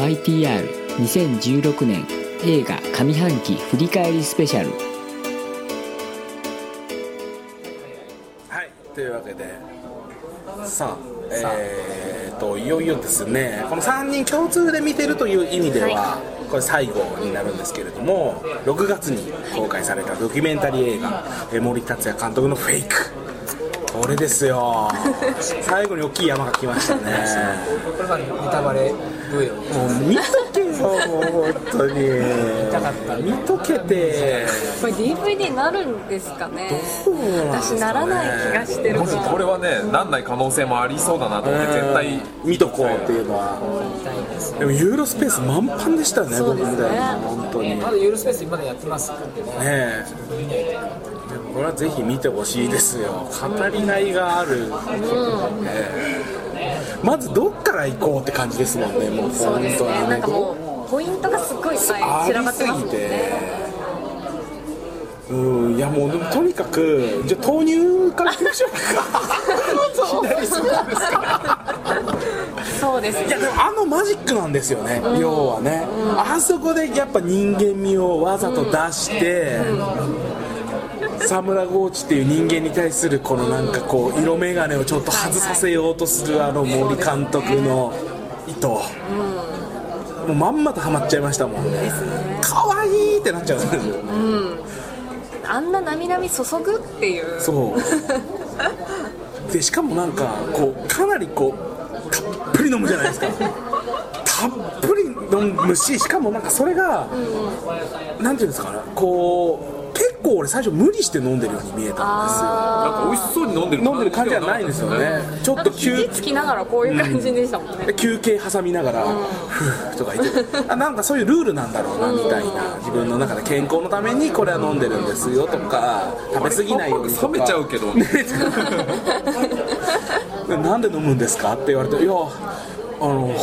YTR2016 年映画上半期振り返りスペシャル。はいというわけで。さあえー、といよいよですねこの3人共通で見てるという意味では、これ最後になるんですけれども6月に公開されたドキュメンタリー映画えー森達也監督の「フェイク」これですよ。最後に大きい山が来ましたね。これがネタバレブよ。もう見とけよもう本当に。たかった。見とけて。これ DVD なるんですかね。どうなすかね。私ならない気がしてる。もしこれはねなんない可能性もありそうだなと思って絶対。見とこうっていうのは。でもユーロスペース満帆でしたよね。僕みたいな本当に。ねまだユーロスペースまだやってますね。え。これはぜひ見てほしいですよ。語りがいがある、ええまずどっから行こうって感じですもんねもうそう本当にですね。なんかもうポイントがすっごいいっぱい散らばってますもんね。うんいやもうでもとにかくじゃあ豆乳からいきましょうか。左すぎですか。そうですいやでもあのマジックなんですよね、要はね、あそこでやっぱ人間味をわざと出して、サムラゴーチっていう人間に対するこのなんかこう色眼鏡をちょっと外させようとするあの森監督の意図、もうまんまとハマっちゃいましたもんね。可愛いってなっちゃう。ん。ですよあんななみなみ注ぐっていう。そう。でしかもなんかこうかなりこうたっぷり飲むじゃないですか。たっぷり飲むししかもなんかそれが、なんていうんですかね。こう結構俺最初無理して飲んでるように見えたんなんか美味しそうに飲んでるですよ飲んでる感じじゃないんですよね。ちょっと休肘つきながらこういう感じでしたもんね、で休憩挟みながら「ふーとか言ってあなんかそういうルールなんだろうなみたいな自分の中で健康のためにこれは飲んでるんですよとか食べ過ぎないようにとか。冷めちゃうけど。なんで飲むんですかって言われて「いやあの好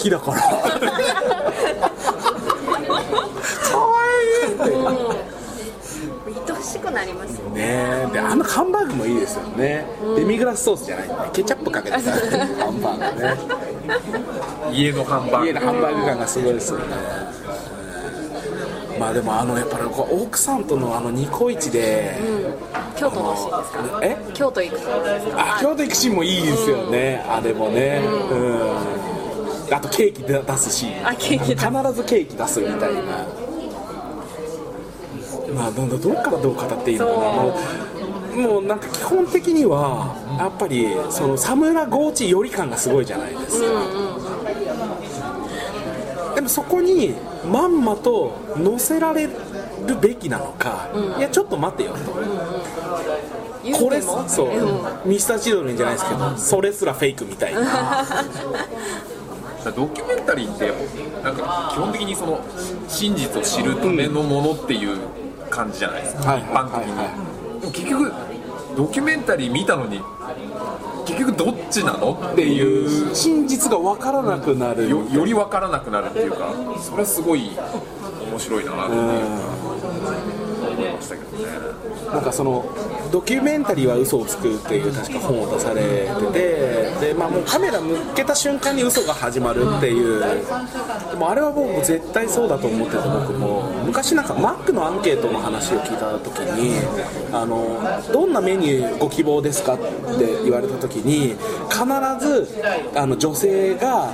きだから」かわいいってしくなりますよね。ねであのハンバーグもいいですよね。デミグラスソースじゃない。んでケチャップかけてさ。ハンバーグね。家のハンバーグ。家のハンバーグ感がすごいですよね。まあでもあのやっぱりこう奥さんとのあのニコイチで、京都のシーンですか？え？京都行くとこですか？あ京都行くシーンもいいですよね、あれもね。うん、あとケーキ出すしあケーキ必ずケーキ出すみたいなまあどんどんどっからどう語っていいのかな。もうもうなんか基本的にはやっぱりそのサムラゴーチ寄り感がすごいじゃないですか、でもそこにまんまと乗せられるべきなのか、いやちょっと待てよと、言これそう、うん。ミスターチルドレンじゃないですけどそれすらフェイクみたいな。ドキュメンタリーってなんか基本的にその真実を知るためのものっていう感じじゃないですか、はい。一般的に、はいはでも結局ドキュメンタリー見たのに結局どっちなのっていう真実が分からなくなる。よより分からなくなるっていうかそれはすごい面白いなと思いましたけどねなんかそのドキュメンタリーは嘘をつくっていう確か本を出されててで、まあ、もうカメラ向けた瞬間に嘘が始まるっていう。でもあれは僕も絶対そうだと思ってて僕も。昔なんかマックのアンケートの話を聞いた時にあのどんなメニューご希望ですかって言われた時に必ずあの女性が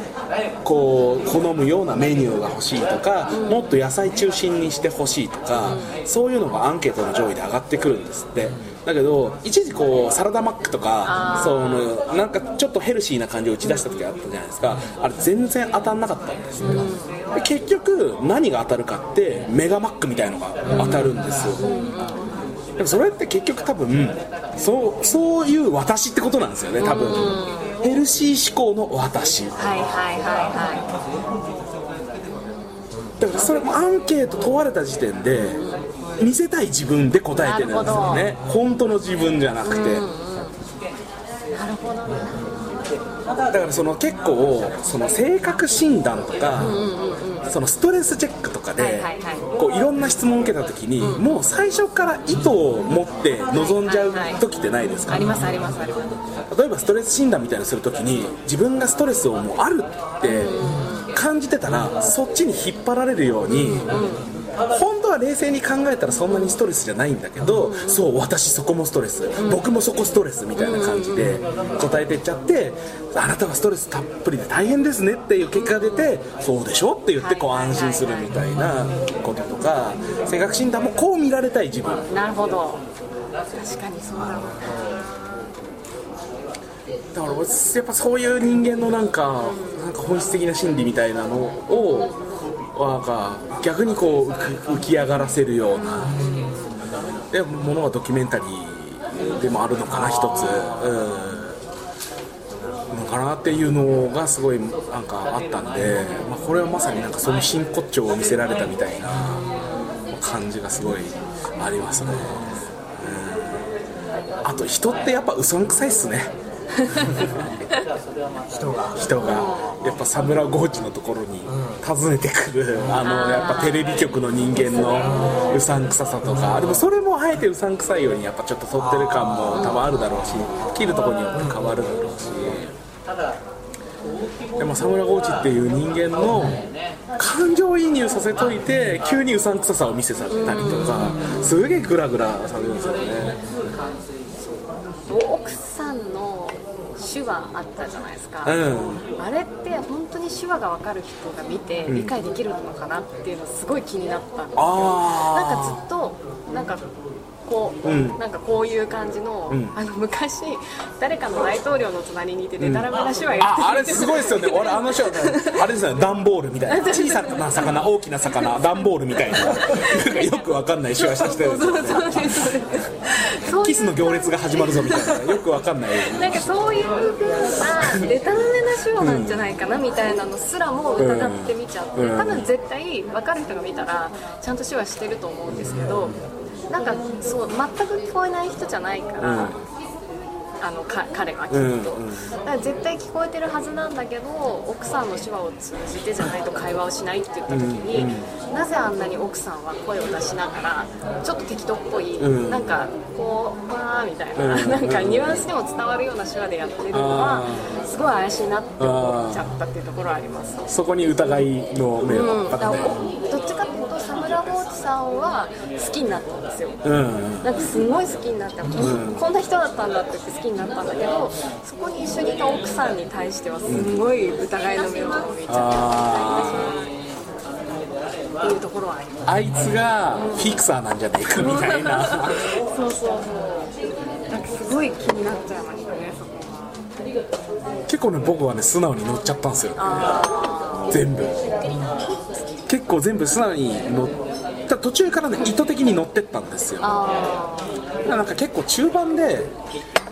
こう好むようなメニューが欲しいとかもっと野菜中心にしてほしいとかそういうのがアンケートの上位で上がってくるんですって。だけど一時こうサラダマックとかそのなんかちょっとヘルシーな感じを打ち出した時あったじゃないですか。あれ全然当たんなかったんですってで結局何が当たるかってメガマックみたいのが当たるんですよ。でもそれって結局多分そうそういう私ってことなんですよね多分。ヘルシー思考の私。はいはいはいはだからそれもアンケート問われた時点で見せたい自分で答えてるんですよね。本当の自分じゃなくて、いなるほど。だからその結構その性格診断とか、そのストレスチェックとかで、こういろんな質問を受けた時に、もう最初から意図を持って臨んじゃう時ってないですか、ありますありますあります。例えばストレス診断みたいなのするときに自分がストレスをもうあるって感感じてたらそっちに引っ張られるように、本当は冷静に考えたらそんなにストレスじゃないんだけど、そう私そこもストレス、僕もそこストレスみたいな感じで答えてっちゃってあなたはストレスたっぷりで大変ですねっていう結果が出てそうでしょって言ってこう安心するみたいなこととか性格診断もこう見られたい自分。なるほど。確かにそうだ。だから俺やっぱそういう人間のなんかなんか本質的な心理みたいなのをなんか逆にこう浮き上がらせるようなでものはドキュメンタリーでもあるのかな一つ。うん。のかなっていうのがすごいなんかあったんで、まあ、これはまさになんかその真骨頂を見せられたみたいな感じがすごいありますね、うん、あと人ってやっぱうそんくさいっすね。人が人がやっぱサムラゴーチのところに訪ねてくる、あのやっぱテレビ局の人間のうさんくささとかでもそれもあえてうさんくさいようにやっぱちょっと撮ってる感も多分あるだろうし切るところによって変わるだろうし。でもサムラゴーチっていう人間の感情移入させといて急にうさんくささを見せさせたりとかすげえグラグラされるんですよね奥さんの手話あったじゃないですか、うん。あれって本当に手話が分かる人が見て理解できるのかなっていうのすごい気になったんですよ。あー。なんかずっとなんかこう、うん。なんかこういう感じの,、ん。あの昔誰かの大統領の隣にいてデタラメな手話やってああれすごいですよね。俺あの人あれですよね。段ボールみたいな。小さな魚 大きな魚段ボールみたいな。よくわかんない手話した人ですよねそうですそう。ですキスの行列が始まるぞみたいな。よくわかんないな。んかそういう風なデタラメな手話なんじゃないかなみたいなのすらも疑ってみちゃって、うん。多分絶対分かる人が見たらちゃんと手話してると思うんですけどなんかそう全く聞こえない人じゃないから、うん。あのか彼はきっと、うんうん。だから絶対聞こえてるはずなんだけど奥さんの手話を通じてじゃないと会話をしないって言った時に、なぜあんなに奥さんは声を出しながらちょっと適当っぽい、うん。なんかこうわーみたいな、うん。なんかニュアンスでも伝わるような手話でやってるのはすごい怪しいなって思っちゃったっていうところはあります。そこに疑いの目うん、ださんは好きになったんですよ。うん。なんかすごい好きになって、こんな人だったんだって言って好きになったんだけどそこに一緒にいた奥さんに対してはすごい疑いの目を見ちゃあうっていうところはあいつがフィクサーなんじゃないかみたいな。そうそうそう。なんかすごい気になっちゃいましたねそこは結構ね僕はね素直に乗っちゃったんですよ。全部。結構全部素直に乗った途中からね意図的に乗ってったんですよ。あなんか結構中盤で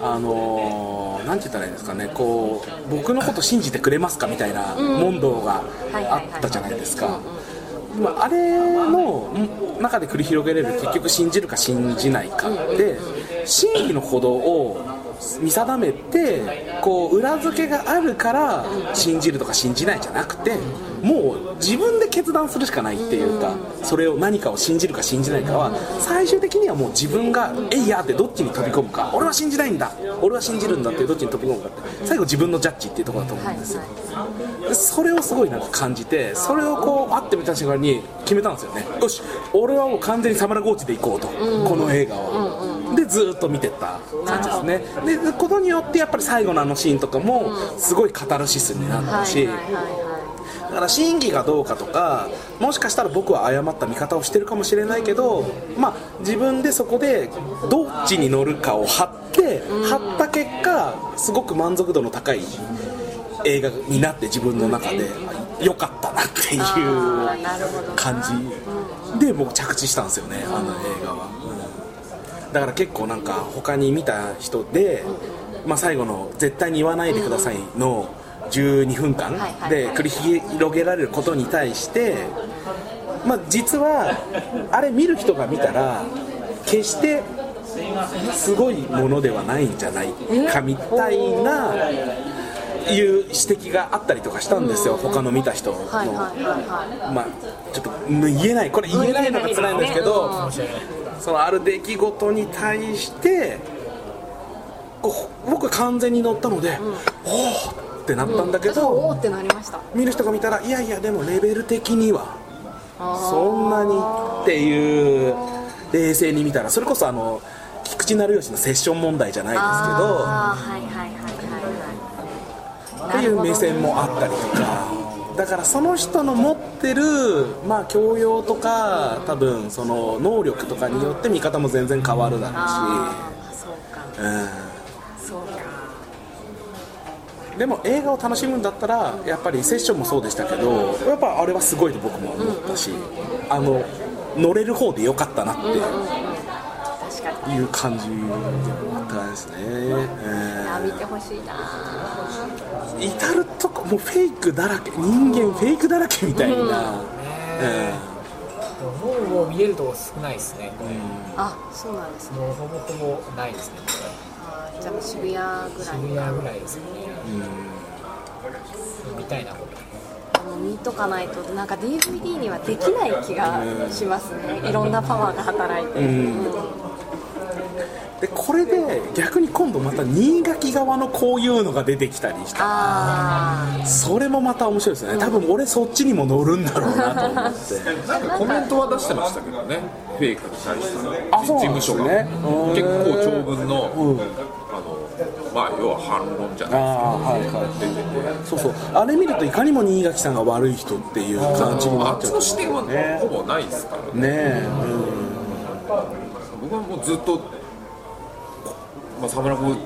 あのーなんて言ったらいいんですかねこう僕のこと信じてくれますかみたいな問答があったじゃないですか。まああれのん中で繰り広げれる結局信じるか信じないかで真偽のほどを見定めてこう裏付けがあるから信じるとか信じないじゃなくてもう自分で決断するしかないっていうかそれを何かを信じるか信じないかは最終的にはもう自分が「えいや!」ってどっちに飛び込むか。俺は信じないんだ。俺は信じるんだってどっちに飛び込むかって。最後自分のジャッジっていうところだと思うんですよ。でそれをすごいなんか感じてそれをこう会ってみた瞬間に決めたんですよね。よし俺はもう完全にサムラゴーチで行こうと、この映画は、でずっと見てった感じですね。でことによってやっぱり最後のあのシーンとかもすごいカタルシスになったし、だから真偽がどうかとかもしかしたら僕は誤った見方をしてるかもしれないけど、まあ、自分でそこでどっちに乗るかを張って張った結果すごく満足度の高い映画になって自分の中で良かったなっていあう感じで僕着地したんですよねあの映画は、うん。だから結構なんか他に見た人で、まあ、最後の「絶対に言わないでください」の12分間で繰り広げられることに対して、まあ、実はあれ見る人が見たら決してすごいものではないんじゃないかみたいないう指摘があったりとかしたんですよ。他の見た人の。まあ、ちょっとうん言えない。これ言えないのが辛いんですけどそのある出来事に対して僕は完全に乗ったので、おおってなったんだけど、おおってなりました見る人が見たらいやいやでもレベル的にはそんなにっていう冷静に見たらそれこそあの菊池成吉のセッション問題じゃないですけどはいはいっていう目線もあったりとかだからその人の持ってるまあ教養とか多分その能力とかによって見方も全然変わるだろうし、うんでも映画を楽しむんだったらやっぱりセッションもそうでしたけどやっぱあれはすごいと僕も思ったし、あの乗れる方でよかったなっていう感じだったですね、えあ見てほしいな。ー至るとこもうフェイクだらけ人間フェイクだらけみたいな、もうもう見えるとこ少ないですねあそうなんですね。もうほぼほぼないですね。あーじゃあ渋谷ぐらい渋谷ぐらいですよねみたいなこと見とかないとなんか DVD にはできない気がしますね。いろんなパワーが働いて、うん。でこれで逆に今度また新垣側のこういうのが出てきたりして。あそれもまた面白いですよね。多分俺そっちにも乗るんだろうなと思って。なんかコメントは出してましたけどね。フェイクに対しての。事務所が。ね結構長文の、うん。あのまあ要は反論じゃないああはいはい。そうそう。あれ見るといかにも新垣さんが悪い人っていう感じになあっちっちゃうの視点はねほぼないですからね。僕はもうずっと、まあ、沢村コー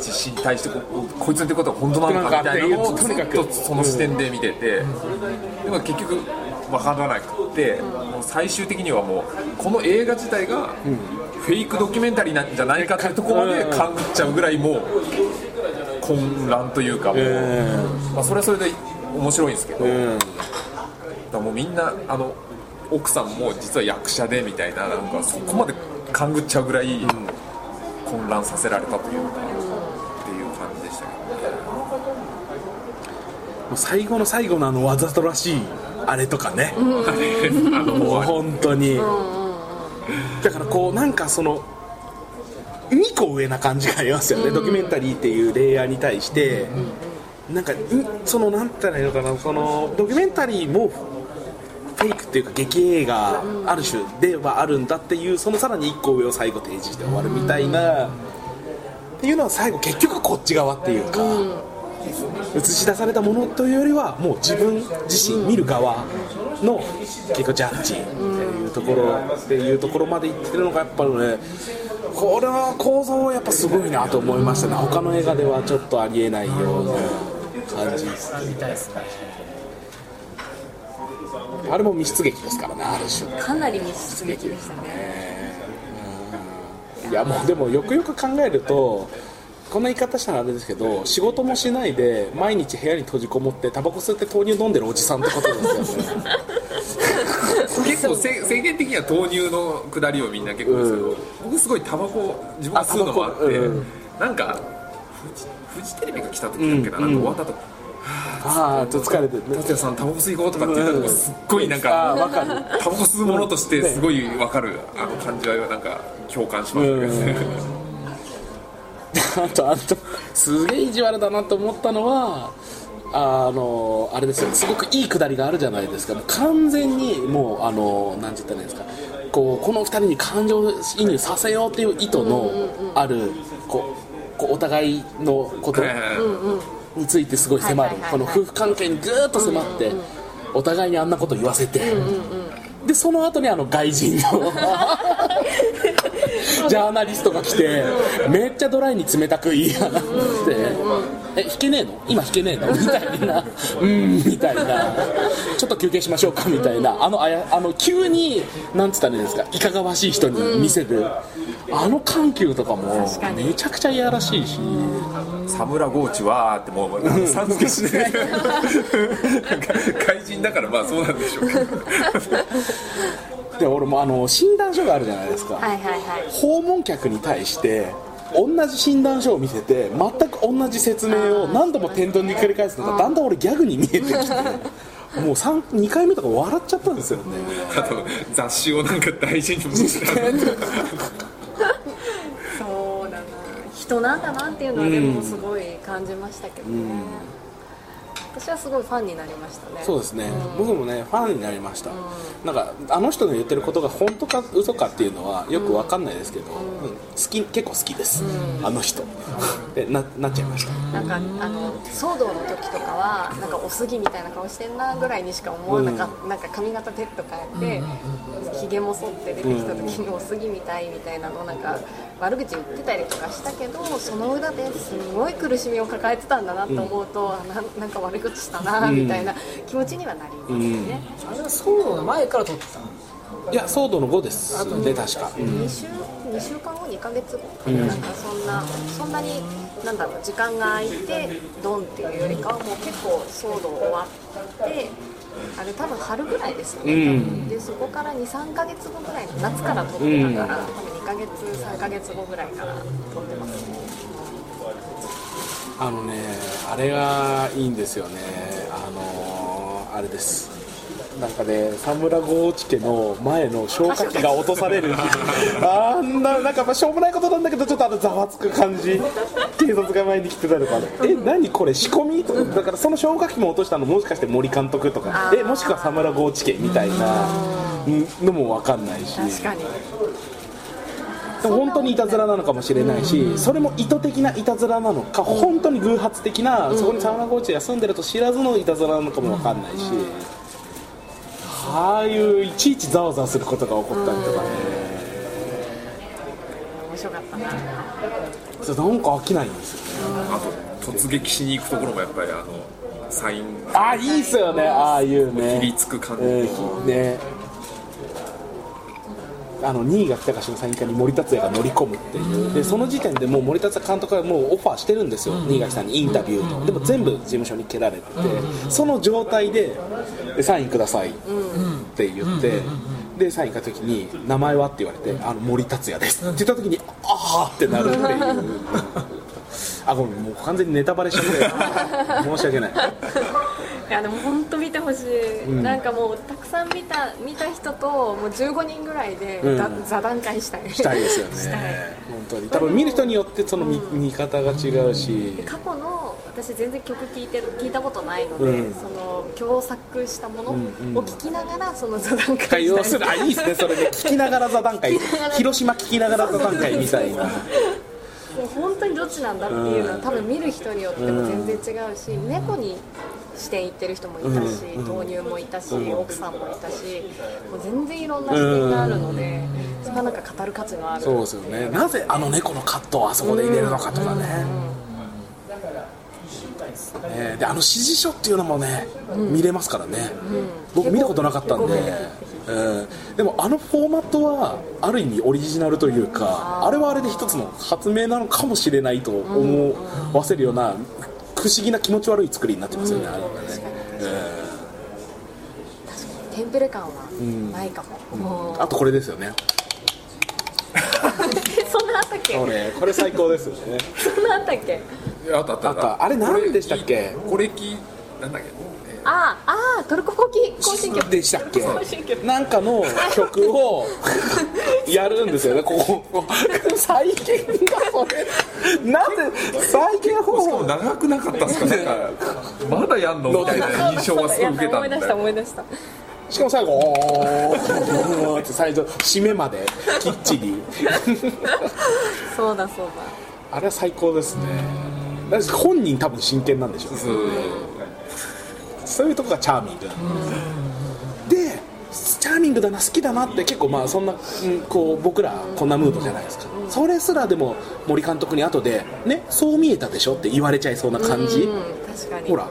チに対してここいつの言ってることは本当なのかみたいなのをにかく。っとその視点で見てて、でも結局分からなくって、もう最終的にはもうこの映画自体がフェイクドキュメンタリーなんじゃないかっていうところまで勘ぐっちゃうぐらいもう混乱というかもう、まあ、それはそれで面白いんですけど、だからもうみんなあの奥さんも実は役者でみたいななんかそこまで勘ぐっちゃうぐらい混乱させられたというか、っていう感じでしたけどね。もう最後の最後のあのわざとらしいあれとかね、あのもうもう本当に、だからこうなんかその2個上な感じがありますよね、ドキュメンタリーっていうレイヤーに対して、なんかんそのなんて言ったらいいのかなそのドキュメンタリーもフェイクっていうか劇映画ある種ではあるんだっていうそのさらに1個上を最後提示して終わるみたいな、っていうのは最後結局こっち側っていうか、映し出されたものというよりはもう自分自身見る側の結構ジャッジっていうところっていうところまでいってるのがやっぱりねこれは構造はやっぱすごいなと思いましたね他の映画ではちょっとありえないような感じです。ねあれも密室劇ですからねある種。かなり密室劇でしたね。いやもうでもよくよく考えるとこんな言い方したらあれですけど仕事もしないで毎日部屋に閉じこもってタバコ吸って豆乳飲んでるおじさんってことですよね。結構せ制限的には豆乳の下りをみんな結構ですけど、うん。僕すごいタバコ自分が吸うのもあってうん。なんかフジフジテレビが来た時だっけな,、なんか終わった後ああちょっと疲れてるね。達也さんタバコ吸い行こうとかって言ったらすっごいなんか、あーわかる。タバコ吸うものとしてすごい分かるあの感じはなんか共感しましたね、あとあとすげえ意地悪だなと思ったのはあのあれですよ。すごくいいくだりがあるじゃないですか。もう完全にもうあのなんて言ったらいいんですか。こうこの二人に感情移入させようっていう意図のあるこうこうお互いのことについてすごい迫る。この夫婦関係にぐーっと迫ってお互いにあんなこと言わせて。でその後にあの外人の ジャーナリストが来てめっちゃドライに冷たく言い放って「え弾けねえの？今弾けねえの?」みたいな「うん」みたいな「ちょっと休憩しましょうか」みたいな。あのあやあの急になんつったらいいんですか？いかがわしい人に見せる、あの緩急とかもめちゃくちゃいやらしいし。サムラゴーチはーってもうさん付けしてなんか外人だからまあそうなんでしょう。けどで俺もあの診断書があるじゃないですか、はいはいはい。訪問客に対して同じ診断書を見せて全く同じ説明を何度も天丼に繰り返すのがだんだん俺ギャグに見えてきて もう3 2回目とか笑っちゃったんですよね。あと雑誌をなんか大事に持ってた そうだな。人なんだなっていうのはでもすごい感じましたけどね、私はすごいファンになりましたね。そうですね、僕もねファンになりました、なんかあの人の言ってることが本当か嘘かっていうのはよくわかんないですけど、うん。好き結構好きです、あの人。でななっちゃいました。なんかあの騒動の時とかはなんかおすぎみたいな顔してんなぐらいにしか思わなかった、なんか髪型テッド変えて、ひげも剃って出てきた時におすぎみたいみたいなのなんか悪口言ってたりとかしたけどその裏ですごい苦しみを抱えてたんだなと思うと、あななんか悪口したなみたいな気持ちにはなりますよね、あれは騒動の前から撮ってたの？いや騒動の5です。で確か、うん2週2週間後2ヶ月後、な。ん。かそんなそんなになんだろう時間が空いてドンっていうよりかはもう結構騒動終わってあれ多分春ぐらいですよね、うん。でそこから23ヶ月後ぐらいの夏から撮ってたから、多分2ヶ月3ヶ月後ぐらいから撮ってますね。あのねあれがいいんですよね。あのーあれですなんかねサムラゴーチ家の前の消火器が落とされる。あんななんかまあしょうもないことなんだけどちょっとあのざわつく感じ。警察が前に来てたりとか。え何これ仕込み？とかだからその消火器も落としたのもしかして森監督とかえもしくはサムラゴーチ家みたいな。のも分かんないし。確かに。でも本当にいたずらなのかもしれないし、それも意図的ないたずらなのか、本当に偶発的な、そこにサウナコーチが住んでると知らずのいたずらなのかも分かんないし、ああいういちいちざわざわすることが起こったりとかね、面白かったな。それなんか飽きないんですよね。あと突撃しに行くところもやっぱりあのサイン。ああ、いいっすよね、ああいうね。ひりつく感じうんねあの新垣隆のサイン会に森達也が乗り込むっていう。でその時点でもう森達也監督はもうオファーしてるんですよ、新垣さんにインタビューとでも全部事務所に蹴られてて、その状態ででサインくださいって言って、でサイン書いた時に「名前は?」って言われて「あの森達也です」って言った時に「ああ!」ってなるっていう あごめんもう完全にネタバレしちゃって 申し訳ない。いやでも本当見てほしい、なんかもうたくさん見た見た人ともう15人ぐらいで、うん。だ座談会したい。したいですよね。したい。本当に。多分見る人によってその見,、見方が違うし。過去の私全然曲聴いてる聞いたことないので、うん。その共作したものをんうん聞きながらその座談会したい。会話するあいいですねそれで。聞きながら座談会。広島聞きながら座談会みたいなもう本当にどっちなんだっていうのは多分見る人によっても全然違うし、猫に視点いってる人もいたし、豆乳もいたし、奥さんもいたしもう全然いろんな視点があるので、それはなんか語る価値がある。そうですよね。なぜあの猫のカットをあそこで入れるのかとかね、ねであの指示書っていうのもね、見れますからね、僕見たことなかったんで、うん。でもあのフォーマットはある意味オリジナルというかあれはあれで一つの発明なのかもしれないと思わせるような不思議な気持ち悪い作りになってますよね、あれはね、テンプレ感はないかも、もうあとこれですよねそんなあったっけこれ最高ですよねそんなあったっけあったあったあれ何でしたっけこれきなんだっけああトルコ行き行進曲でしたっけ？なんかの曲をやるんですよね。ここ再現がそれ。なぜ再現方法長くなかったっすか？なんかまだやんのみたいな印象がすごい受けたんだ思い出したよ思い出した。しかも最後おーって最初締めまできっちり。そうだそうあれは最高ですね。本人多分真剣なんでしょうねそういうとこがチャーミングなんででチャーミングだな好きだなって結構まあそんな、うんこう僕らこんなムードじゃないですか、それすらでも森監督に後でねそう見えたでしょって言われちゃいそうな感じ、ほら。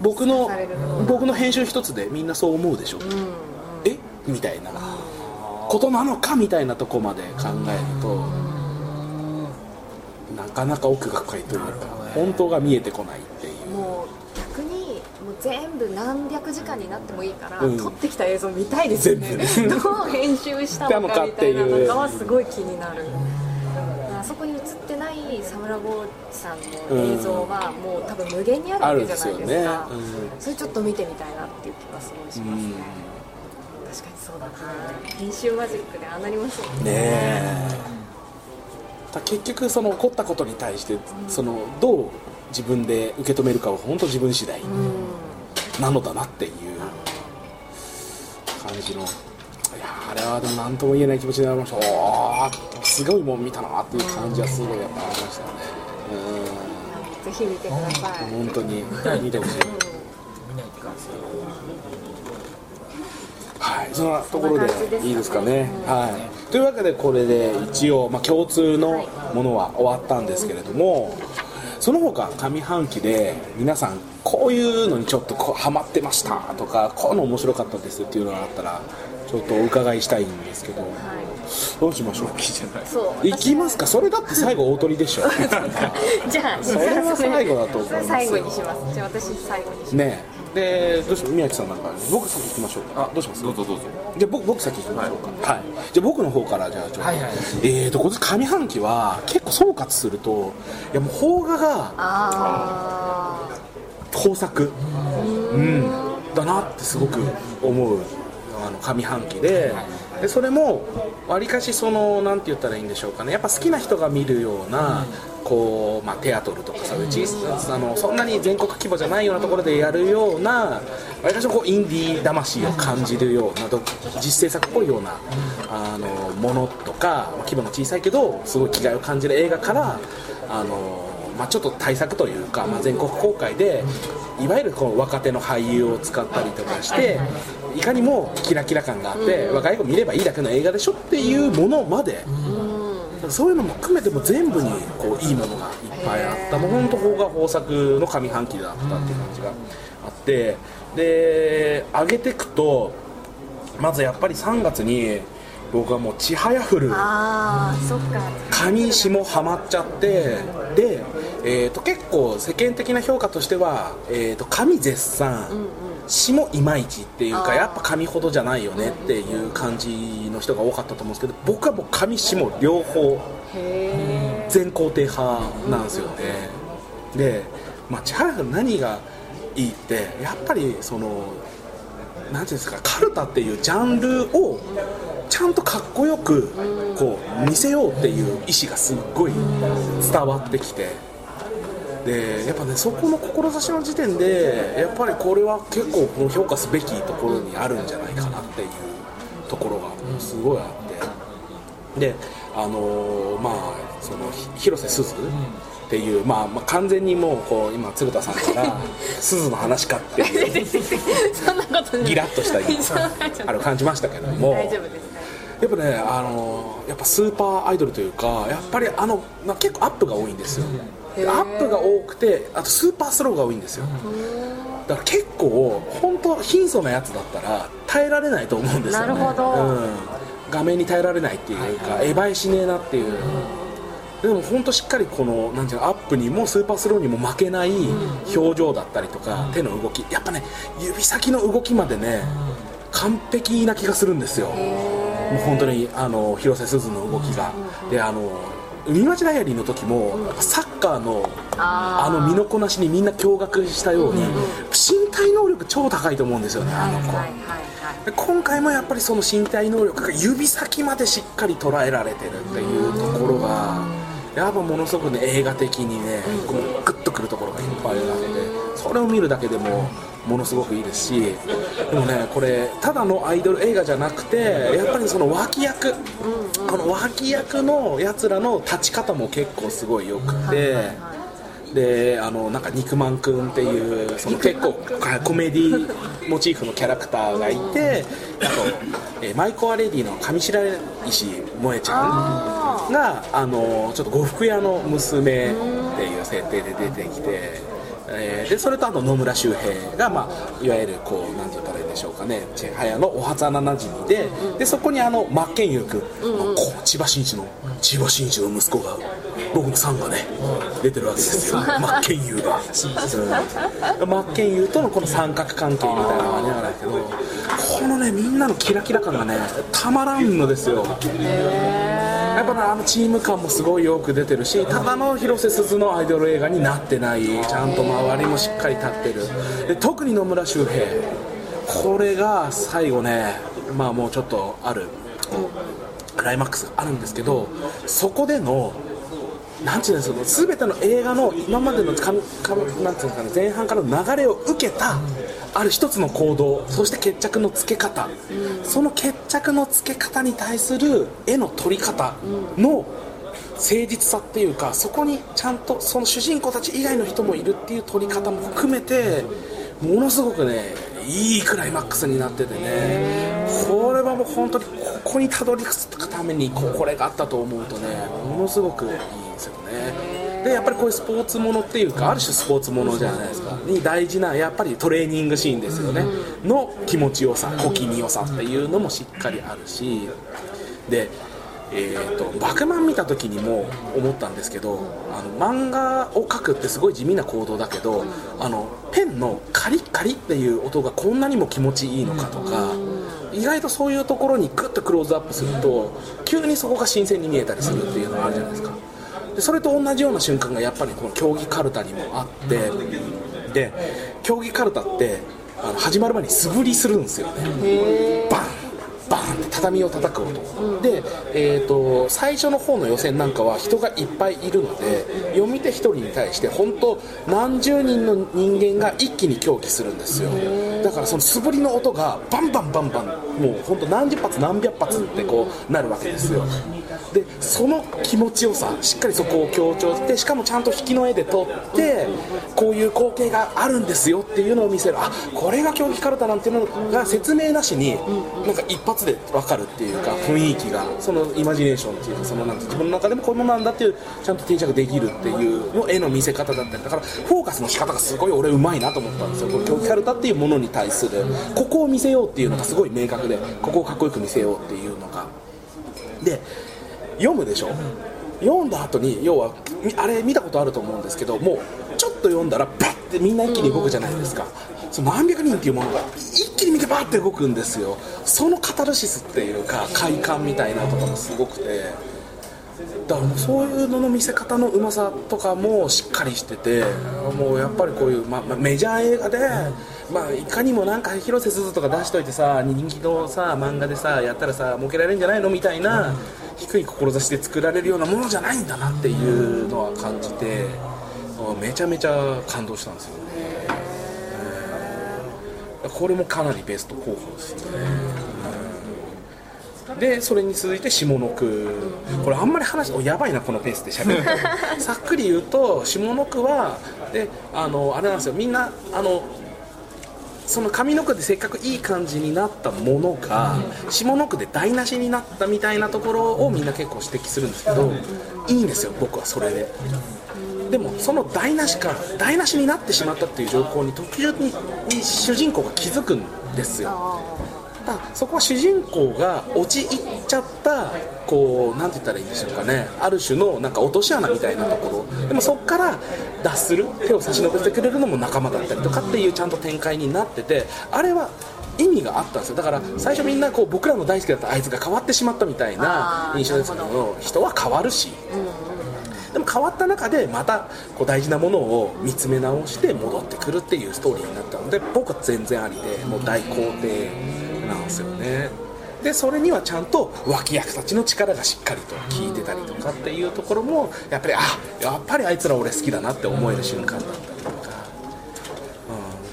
僕の僕の編集一つでみんなそう思うでしょ、え？みたいな。ことなのかみたいなとこまで考えるとなかなか奥が深いというか本当が見えてこないって全部何百時間になってもいいから、うん。撮ってきた映像見たいですよね。どう編集したのかみたいなのかはすごい気になる。あそこに映ってないサムラゴーさんの映像はもう多分無限にあるわけじゃないですか。あるん。ですよねそれちょっと見てみたいなっていう気がすごいしますね、確かにそうだな。編集マジックでああなりますもんねねえだ結局その起こったことに対してそのどう自分で受け止めるかは本当自分次第なのだなっていう感じの。いやあれはでも何とも言えない気持ちになりました。おーすごいもん見たなっていう感じはすごいやっぱありましたよねぜひ見てください。うん本当に見てほしい。はい、そんなところでいいですかね。はい、というわけでこれで一応、まあ、共通のものは終わったんですけれどもその他上半期で皆さんこういうのにちょっとこうハマってましたとかこういうの面白かったですっていうのがあったらちょっとお伺いしたいんですけど。どうしましょう？そう行きますか？それだって最後大鳥でしょ。じゃあそれは最後だと思いますよ。最後にします。じゃあ私最後にします。ねえでどうしよう宮地さんなんか僕先行きましょうか。あどうします？どうぞどうぞ。じゃあ僕僕先行きましょうか。はい、じゃあ僕の方からじゃあちょっと、はいはい。えーと今年上半期は結構総括するといやもう邦画があ豊作。うん。だなってすごく思うあの上半期で。でそれもわりかしそのなんて言ったらいいんでしょうかね。やっぱ好きな人が見るようなこう、まあ、テアトルとかそういう小さあのそんなに全国規模じゃないようなところでやるようなわりかしこうインディー魂を感じるような実制作っぽいようなあのものとか規模の小さいけどすごい気概を感じる映画からあのまあ、ちょっと対策というか、まあ、全国公開でいわゆるこう若手の俳優を使ったりとかしていかにもキラキラ感があって、若い子見ればいいだけの映画でしょっていうものまで、そういうのも含めても全部にこういいものがいっぱいあった。もう本当邦画豊作の上半期だったっていう感じがあって。で上げていくとまずやっぱり3月に僕はもう「ちはやふる」上下ハマっちゃってで、えー、と結構世間的な評価としては、えー、と上絶賛、下いまいちっていうかやっぱ上ほどじゃないよねっていう感じの人が多かったと思うんですけど僕はもう上下両方全肯定派なんですよね。で、まあ、千原の何がいいってやっぱりそのなんていうんですかカルタっていうジャンルをちゃんとかっこよくこう見せようっていう意思がすっごい伝わってきてでやっぱねそこの志の時点でやっぱりこれは結構この評価すべきところにあるんじゃないかなっていうところがすごいあって。であのーまあそのひ広瀬すずっていう、まあ、まあ完全にもうこう今鶴田さんから すずの話かっていうそんなことない。ギラッとしたあれを感じましたけども大丈夫です。やっぱねあのやっぱスーパーアイドルというかやっぱりあの、まあ、結構アップが多いんですよ。でアップが多くてあとスーパースローが多いんですよ。だから結構本当貧相なやつだったら耐えられないと思うんですよね。なるほど。うん、画面に耐えられないっていうか、え映えしねえなっていう、でも本当しっかりこのなんていうのアップにもスーパースローにも負けない表情だったりとか、手の動き。やっぱね指先の動きまでね、完璧な気がするんですよ。もう本当にあの広瀬すずの動きが、であの海町ダイアリーの時もサッカーのああの身のこなしにみんな驚愕したように、身体能力超高いと思うんですよねあの子、はいはい今回もやっぱりその身体能力が指先までしっかり捉えられてるっていうところがやっぱものすごくね映画的にねグッとくるところがいっぱいあってそれを見るだけでもものすごくいいですしでもねこれただのアイドル映画じゃなくてやっぱりその脇役この脇役のやつらの立ち方も結構すごいよくて。であのなんか肉まんくんっていうその結構はいコメディモチーフのキャラクターがいてあと、えーマイコアレディの上白石萌えちゃんがあのちょっと呉服屋の娘っていう設定で出てきて、えーでそれとあと野村周平が、まあ、いわゆるこうなんて言ったらいいでしょうかね。千早のお初なじみででそこにあの真剣佑君、こう千葉真一の千葉真一の息子が僕のさんがね出てるわけですよ。真剣佑が。うん。真剣佑とのこの三角関係みたいなのがありながらだけどこのねみんなのキラキラ感がねたまらんのですよやっぱねあのチーム感もすごいよく出てるしただの広瀬すずのアイドル映画になってない。ちゃんと周りもしっかり立ってる。で特に野村周平。これが最後ねまあもうちょっとあるクライマックスあるんですけどそこでのなんていうんですかその全ての映画の今までのかかなんていうんですかね前半からの流れを受けたある一つの行動そして決着のつけ方、その決着のつけ方に対する絵の撮り方の誠実さっていうかそこにちゃんとその主人公たち以外の人もいるっていう撮り方も含めてものすごくねいいクライマックスになっててね。これはもう本当にここにたどり着くためにこれがあったと思うとねものすごくいい。ですよね。でやっぱりこういうスポーツものっていうかある種スポーツものじゃないですか。に大事なやっぱりトレーニングシーンですよね。の気持ちよさ小気味よさっていうのもしっかりあるし。でえー、とバクマン見た時にも思ったんですけどあの漫画を描くってすごい地味な行動だけどあのペンのカリッカリっていう音がこんなにも気持ちいいのかとか意外とそういうところにグッとクローズアップすると急にそこが新鮮に見えたりするっていうのがあるじゃないですか。でそれと同じような瞬間がやっぱりこの競技かるたにもあってで競技かるたってあの始まる前に素振りするんですよね。バンバーンって畳を叩く音、で、えーと、最初の方の予選なんかは人がいっぱいいるので読み手1人に対して本当何十人の人間が一気に狂気するんですよ。だからその素振りの音がバンバンバンバンもう本当何十発何百発ってこうなるわけですよ。でその気持ちよさしっかりそこを強調してしかもちゃんと引きの絵で撮ってこういう光景があるんですよっていうのを見せる。あこれが競技かるたなんていうのが説明なしになんか一発で分かるっていうか雰囲気がそのイマジネーションっていうかそのなんて自分の中でもこういうものなんだっていうちゃんと定着できるっていうの絵の見せ方だったりだからフォーカスの仕方がすごい俺うまいなと思ったんですよ。この競技かるたっていうものに対するここを見せようっていうのがすごい明確でここをかっこよく見せようっていうのが。で読むでしょ？読んだ後に要はあれ見たことあると思うんですけどもうちょっと読んだらバッてみんな一気に動くじゃないですかその何百人っていうものが一気に見てバーって動くんですよそのカタルシスっていうか快感みたいなとかもすごくてだからもうそういうのの見せ方のうまさとかもしっかりしててもうやっぱりこういう、ままメジャー映画で、まあ、いかにもなんか広瀬すずとか出しといてさ人気のさ漫画でさやったらさ儲けられるんじゃないのみたいな低い志で作られるようなものじゃないんだなっていうのは感じてめちゃめちゃ感動したんですよね。これもかなりベスト候補ですよね。でそれに続いて下の句。これあんまり話おやばいなこのペースでしゃべる。さっくり言うと下の句はであのあれなんですよ。みんなあのその上の句でせっかくいい感じになったものが下の句で台無しになったみたいなところをみんな結構指摘するんですけどいいんですよ僕はそれででもその台無しか台無しになってしまったっていう状況に時々に主人公が気づくんですよ。だそこは主人公が陥っちゃったこうなんて言ったらいいんでしょうかね。ある種のなんか落とし穴みたいなところ。でもそこから脱する手を差し伸べてくれるのも仲間だったりとかっていうちゃんと展開になっててあれは意味があったんですよ。だから最初みんなこう僕らの大好きだったあいつが変わってしまったみたいな印象ですけど人は変わるし、でも変わった中でまたこう大事なものを見つめ直して戻ってくるっていうストーリーになったので僕は全然ありでもう大肯定なんですよね。でそれにはちゃんと脇役たちの力がしっかりと効いてたりとかっていうところもやっぱりあやっぱりあいつら俺好きだなって思える瞬間だったりとか、うん、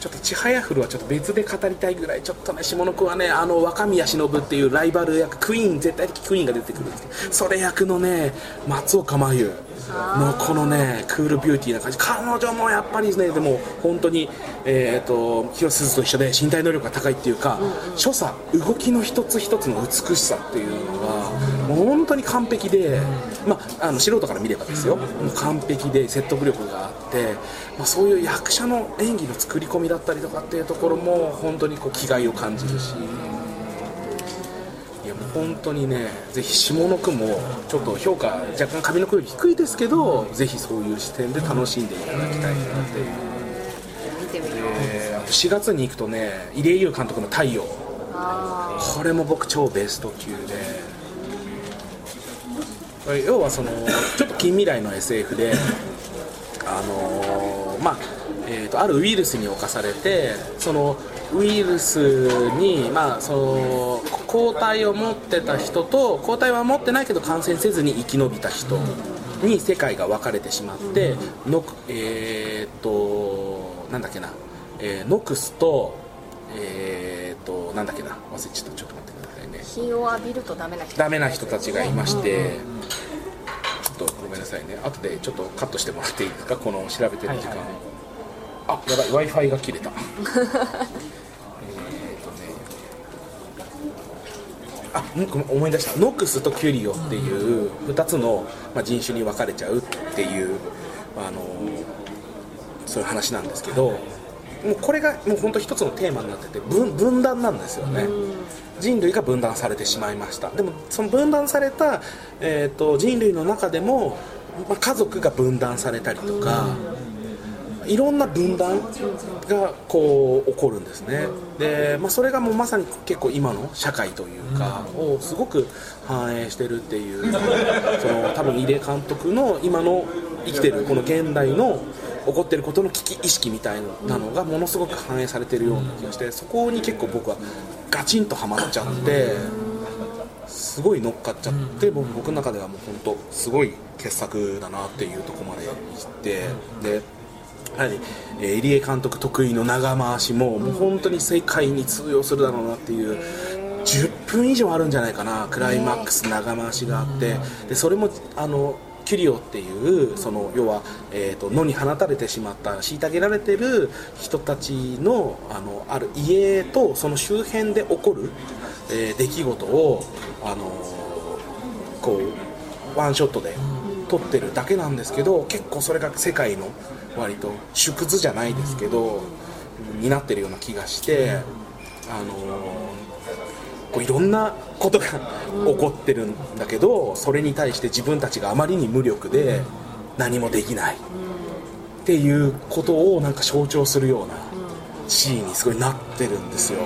ちょっとちはやふるはちょっと別で語りたいぐらいちょっとね下の句はねあの若宮忍っていうライバル役クイーン絶対的クイーンが出てくるんですけどそれ役のね松岡真優のこのねクールビューティーな感じ。彼女もやっぱりねでも本当にえーと、広瀬すずと一緒で身体能力が高いっていうか、所作動きの一つ一つの美しさっていうのが本当に完璧で、まあ、あの素人から見ればですよ。もう完璧で説得力があって、まあ、そういう役者の演技の作り込みだったりとかっていうところも本当にこう気概を感じるし。いやもう本当にね、ぜひ下の句もちょっと評価若干上の句より低いですけどぜひそういう視点で楽しんでいただきたいなっていう。えー、4月に行くとね入江優監督の「太陽」これも僕超ベスト級で要はそのちょっと近未来の SF であのー、まあえーと、あるウイルスに侵されてそのウイルスに、まあ、その抗体を持ってた人と抗体は持ってないけど感染せずに生き延びた人に世界が分かれてしまって、ノクえーとなんだっけな、えノクスとえーとなんだっけな忘れちゃったちょっと待ってくださいね。日を浴びるとダメな人。ダメな人たちがいまして、ちょっとごめんなさいね。後でちょっとカットしてもらっていいですかこの調べてる時間、はいはい。あやばい w i f i が切れた。えーっとね。あ思い出した。ノクスとキュリオっていう2つの、まあ、人種に分かれちゃうっていうあのそういう話なんですけどもうこれがもう本当一つのテーマになってて分分断なんですよね。人類が分断されてしまいました。でもその分断された、えー、と人類の中でも、まあ、家族が分断されたりとかいろんな分断がこう起こるんですね。で、まあ、それがもうまさに結構今の社会というかをすごく反映してるっていうその多分入江監督の今の生きてるこの現代の起こってることの危機意識みたいなのがものすごく反映されてるような気がしてそこに結構僕はガチンとはまっちゃってすごい乗っかっちゃって僕の中ではもう本当すごい傑作だなっていうところまで行ってでやはい、えー入江監督得意の長回しももう本当に世界に通用するだろうなっていう10分以上あるんじゃないかなクライマックス長回しがあってでそれもあのキュリオっていうその要は、えー、と野に放たれてしまった虐げられてる人たちのあのある家とその周辺で起こる、えー出来事をあのこうワンショットで撮ってるだけなんですけど結構それが世界の割と縮図じゃないですけどになってるような気がしてあのこういろんなことが起こってるんだけどそれに対して自分たちがあまりに無力で何もできない。っていうことをなんか象徴するようなシーンにすごいなってるんですよ。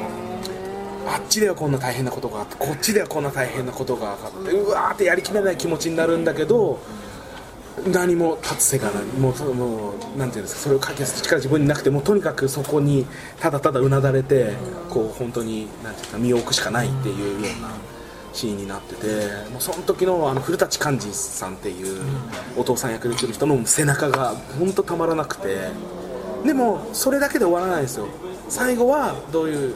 あっちではこんな大変なことがあってこっちではこんな大変なことがあってうわーってやりきれない気持ちになるんだけど何も立つ瀬がないもうもうなんていうんですかそれを解決する力自分になくてもとにかくそこにただただうなだれてこう本当になんていうか身を置くしかないっていうようなシーンになっててもうその時のあの古舘寛治さんっていうお父さん役で来る人の背中が本当たまらなくて。でもそれだけで終わらない。ですよ最後はどういう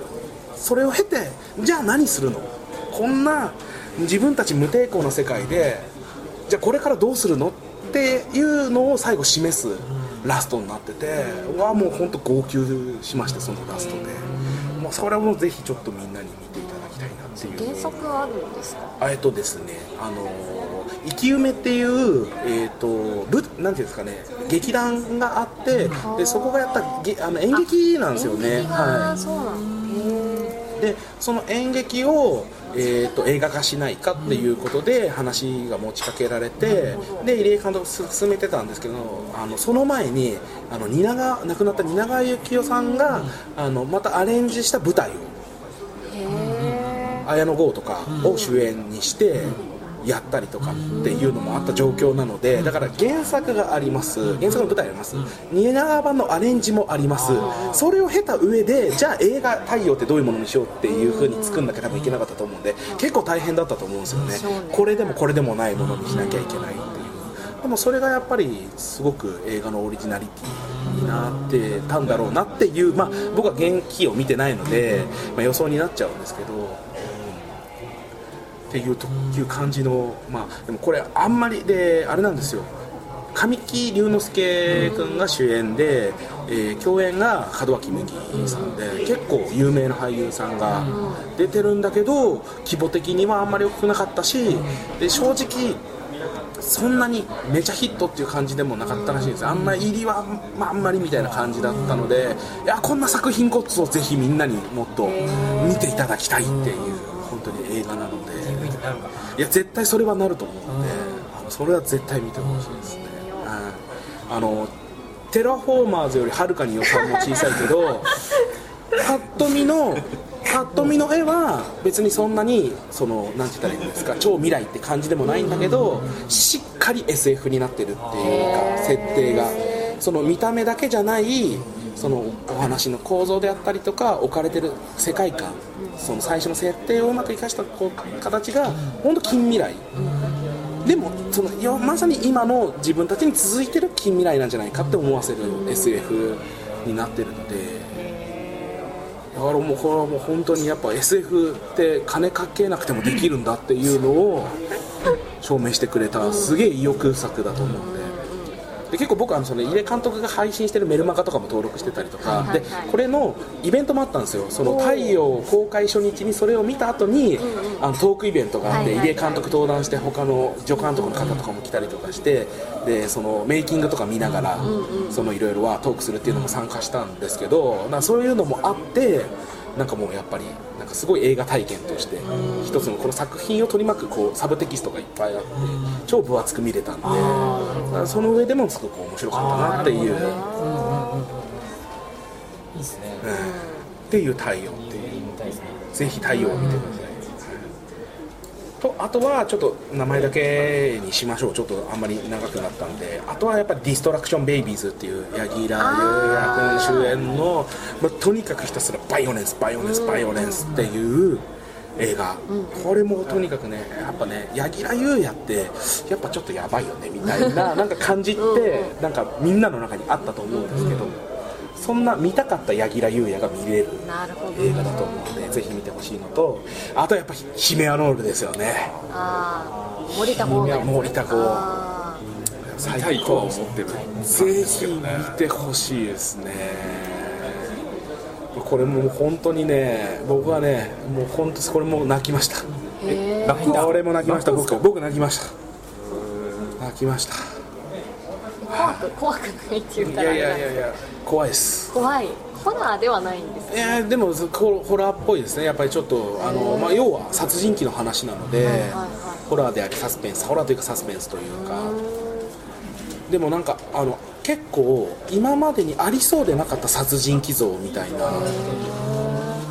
それを経てじゃあ何するの？こんな自分たち無抵抗な世界でじゃあこれからどうするの？っていうのを最後示すラストになっててうわもう本当号泣しましてそのラストで。もうそれはもうぜひちょっとみんなに見ていただきたいなっていう。原作はあるんですか？あえっとですね、あのー生き埋めっていう、えっとぶなんていうんですかね、劇団があって、でそこがやったげあの演劇なんですよね。演劇がはそうなのへい。でその演劇を、えっと映画化しないかっていうことで話が持ちかけられて、で入江監督進めてたんですけど、あのその前にあの蜷川亡くなった蜷川幸雄さんが、あのまたアレンジした舞台を。え綾野剛とかを主演にしてやったりとかっていうのもあった状況なのでだから原作があります。原作の舞台あります。蜷川版のアレンジもあります。それを経た上でじゃあ映画太陽ってどういうものにしようっていう風に作んなきゃ多分いけなかったと思うんで結構大変だったと思うんですよね。これでもこれでもないものにしなきゃいけないっていう。でもそれがやっぱりすごく映画のオリジナリティになってたんだろうなっていう、まあ、僕は原気を見てないので、まあ、予想になっちゃうんですけど、うんっていうという感じの、まあ、でもこれあんまりであれなんですよ。神木隆之介君が主演で、えー共演が門脇麦さんで結構有名な俳優さんが出てるんだけど規模的にはあんまり大きくなかったしで正直そんなにめちゃヒットっていう感じでもなかったらしいんですあんまり入りは、まあ、あんまりみたいな感じだったのでいやこんな作品こそぜひみんなにもっと見ていただきたいっていう本当に映画なのでいや絶対それはなると思うのであのそれは絶対見てほしいですね。はい。あのテラフォーマーズよりはるかに予算も小さいけど パッと見のパッと見の絵は別にそんなにそのなんて言ったらいいんですか超未来って感じでもないんだけどしっかり SF になってるっていうか設定が。その見た目だけじゃないそのお話の構造であったりとか置かれてる世界観その最初の設定をうまく生かしたこう形が本当近未来。でもそのいやまさに今の自分たちに続いてる近未来なんじゃないかって思わせる SF になってるので。だからもうこれはもう本当にやっぱ SF って金かけなくてもできるんだっていうのを証明してくれたすげえ意欲作だと思うんで。で結構僕はあのその入江監督が配信してるメルマガとかも登録してたりとか、でこれのイベントもあったんですよ。その太陽公開初日にそれを見た後に、あのトークイベントがあって、はいはいはい。入江監督登壇して他の助監督の方とかも来たりとかしてでそのメイキングとか見ながら、そのいろいろはトークするっていうのも参加したんですけどなそういうのもあってなんかもうやっぱりかすごい映画体験として一つのこの作品を取り巻くこうサブテキストがいっぱいあって超分厚く見れたんでその上でもすごく面白かったなっていう。いいですね。っていう太陽っていう。ぜひ太陽を見てくださいとあとはちょっと名前だけにしましょう。ちょっとあんまり長くなったんで。あとはやっぱり「ディストラクション・ベイビーズ」っていう柳楽優弥君主演の、まあ、とにかくひたすらバイオレンスバイオレンスバイオレンスっていう映画、これもとにかくねやっぱね柳楽優弥ってやっぱちょっとやばいよねみたいな なんか感じってなんかみんなの中にあったと思うんですけど、そんな見たかった柳楽優弥が見れる映画だと思うのでぜひ見てほしいのとあとやっぱヒメアノールですよね。ああ森田剛森田剛。あ最見たいとは思ってるぜひ見てほしいですね。これもう本当にね僕はねもう本当これも泣きました。え泣いた俺も泣きました。僕僕泣きました。泣きました怖く怖くないって言ったらあれだやいやいや怖いです。怖い。ホラーではないんです。いやでもホホラーっぽいですね。やっぱりちょっとあの、まあ、要は殺人鬼の話なので、はいホラーでありサスペンスホラーというかサスペンスというか。でもなんかあの結構今までにありそうでなかった殺人鬼像みたいな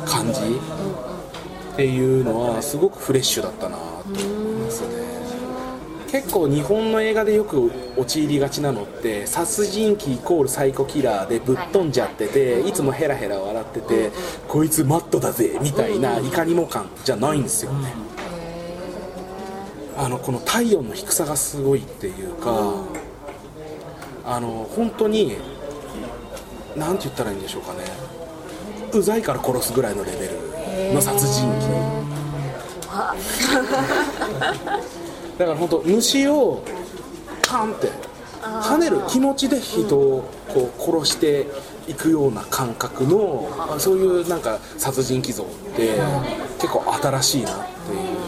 感じっていうのはすごくフレッシュだったなと結構日本の映画でよく陥りがちなのって殺人鬼イコールサイコキラーでぶっ飛んじゃってていつもヘラヘラ笑っててこいつマットだぜみたいないかにも感じゃないんですよ。ねあのこの体温の低さがすごいっていうかあの本当になんて言ったらいいんでしょうかね。うざいから殺すぐらいのレベルの殺人鬼だから本当虫をカンって跳ねる気持ちで人をこう殺していくような感覚のあそういうなんか殺人鬼像って結構新しいなっていう。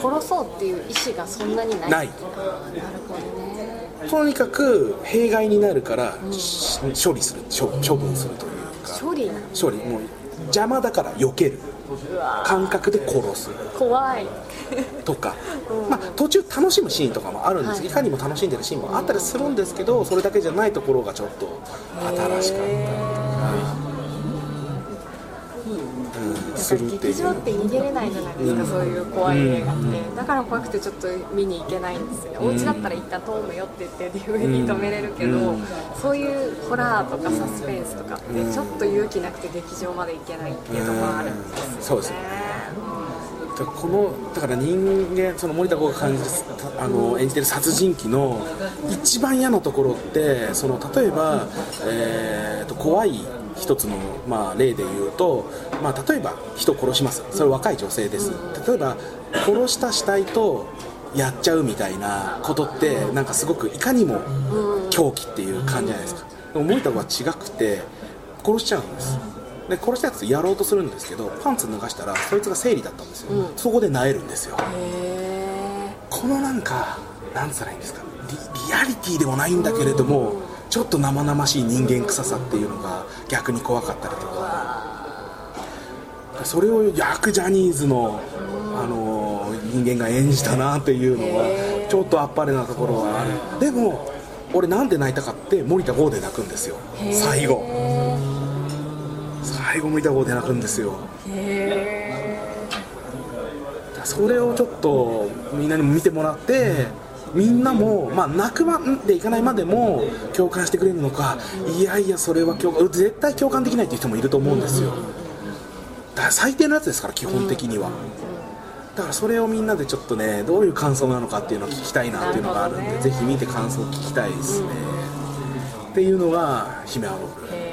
殺そうっていう意思がそんなにないない。なるほどね。とにかく弊害になるから、し処理する処処分するというか。処理？処理。もう邪魔だから避ける感覚で殺す怖い。とか、まあ、途中楽しむシーンとかもあるんです、い、かにも楽しんでるシーンもあったりするんですけどそれだけじゃないところがちょっと新しかったするっていう劇場って逃げれないじゃないですか、そういう怖い映画って、だから怖くてちょっと見に行けないんですよ。ね、お家だったら一旦遠むよって言って DVD 止めれるけど、そういうホラーとかサスペンスとかってちょっと勇気なくて劇場まで行けないっていうところあるんですよね、そうですよだこのだから人間その森田剛が感じるあの演じてる殺人鬼の一番嫌なところってその例えば、えーと怖い一つの、まあ、例で言うと、まあ、例えば人を殺します。それは若い女性です。例えば殺した死体とやっちゃうみたいなことってなんかすごくいかにも狂気っていう感じじゃないですか。でも森は違くて殺しちゃうんです。で殺したやつやろうとするんですけどパンツ脱がしたらそいつが生理だったんですよ、そこで萎えるんですよ。このなんかなんつったらいいんですか。リリアリティでもないんだけれども、ちょっと生々しい人間臭さっていうのが逆に怖かったりとか。それをよくジャニーズの、あの人間が演じたなっていうのはちょっとあっぱれなところはある。でも俺なんで泣いたかって森田剛で泣くんですよ。最後。最後森田剛で泣くんですよ。それをちょっとみんなにも見てもらってみんなも、まあ、泣くまでいかないまでも共感してくれるのかいやいやそれは共感絶対共感できないっていう人もいると思うんですよ。だから最低のやつですから基本的には。だからそれをみんなでちょっとねどういう感想なのかっていうのを聞きたいなっていうのがあるんで、ぜひ見て感想を聞きたいですね、っていうのが姫は僕へ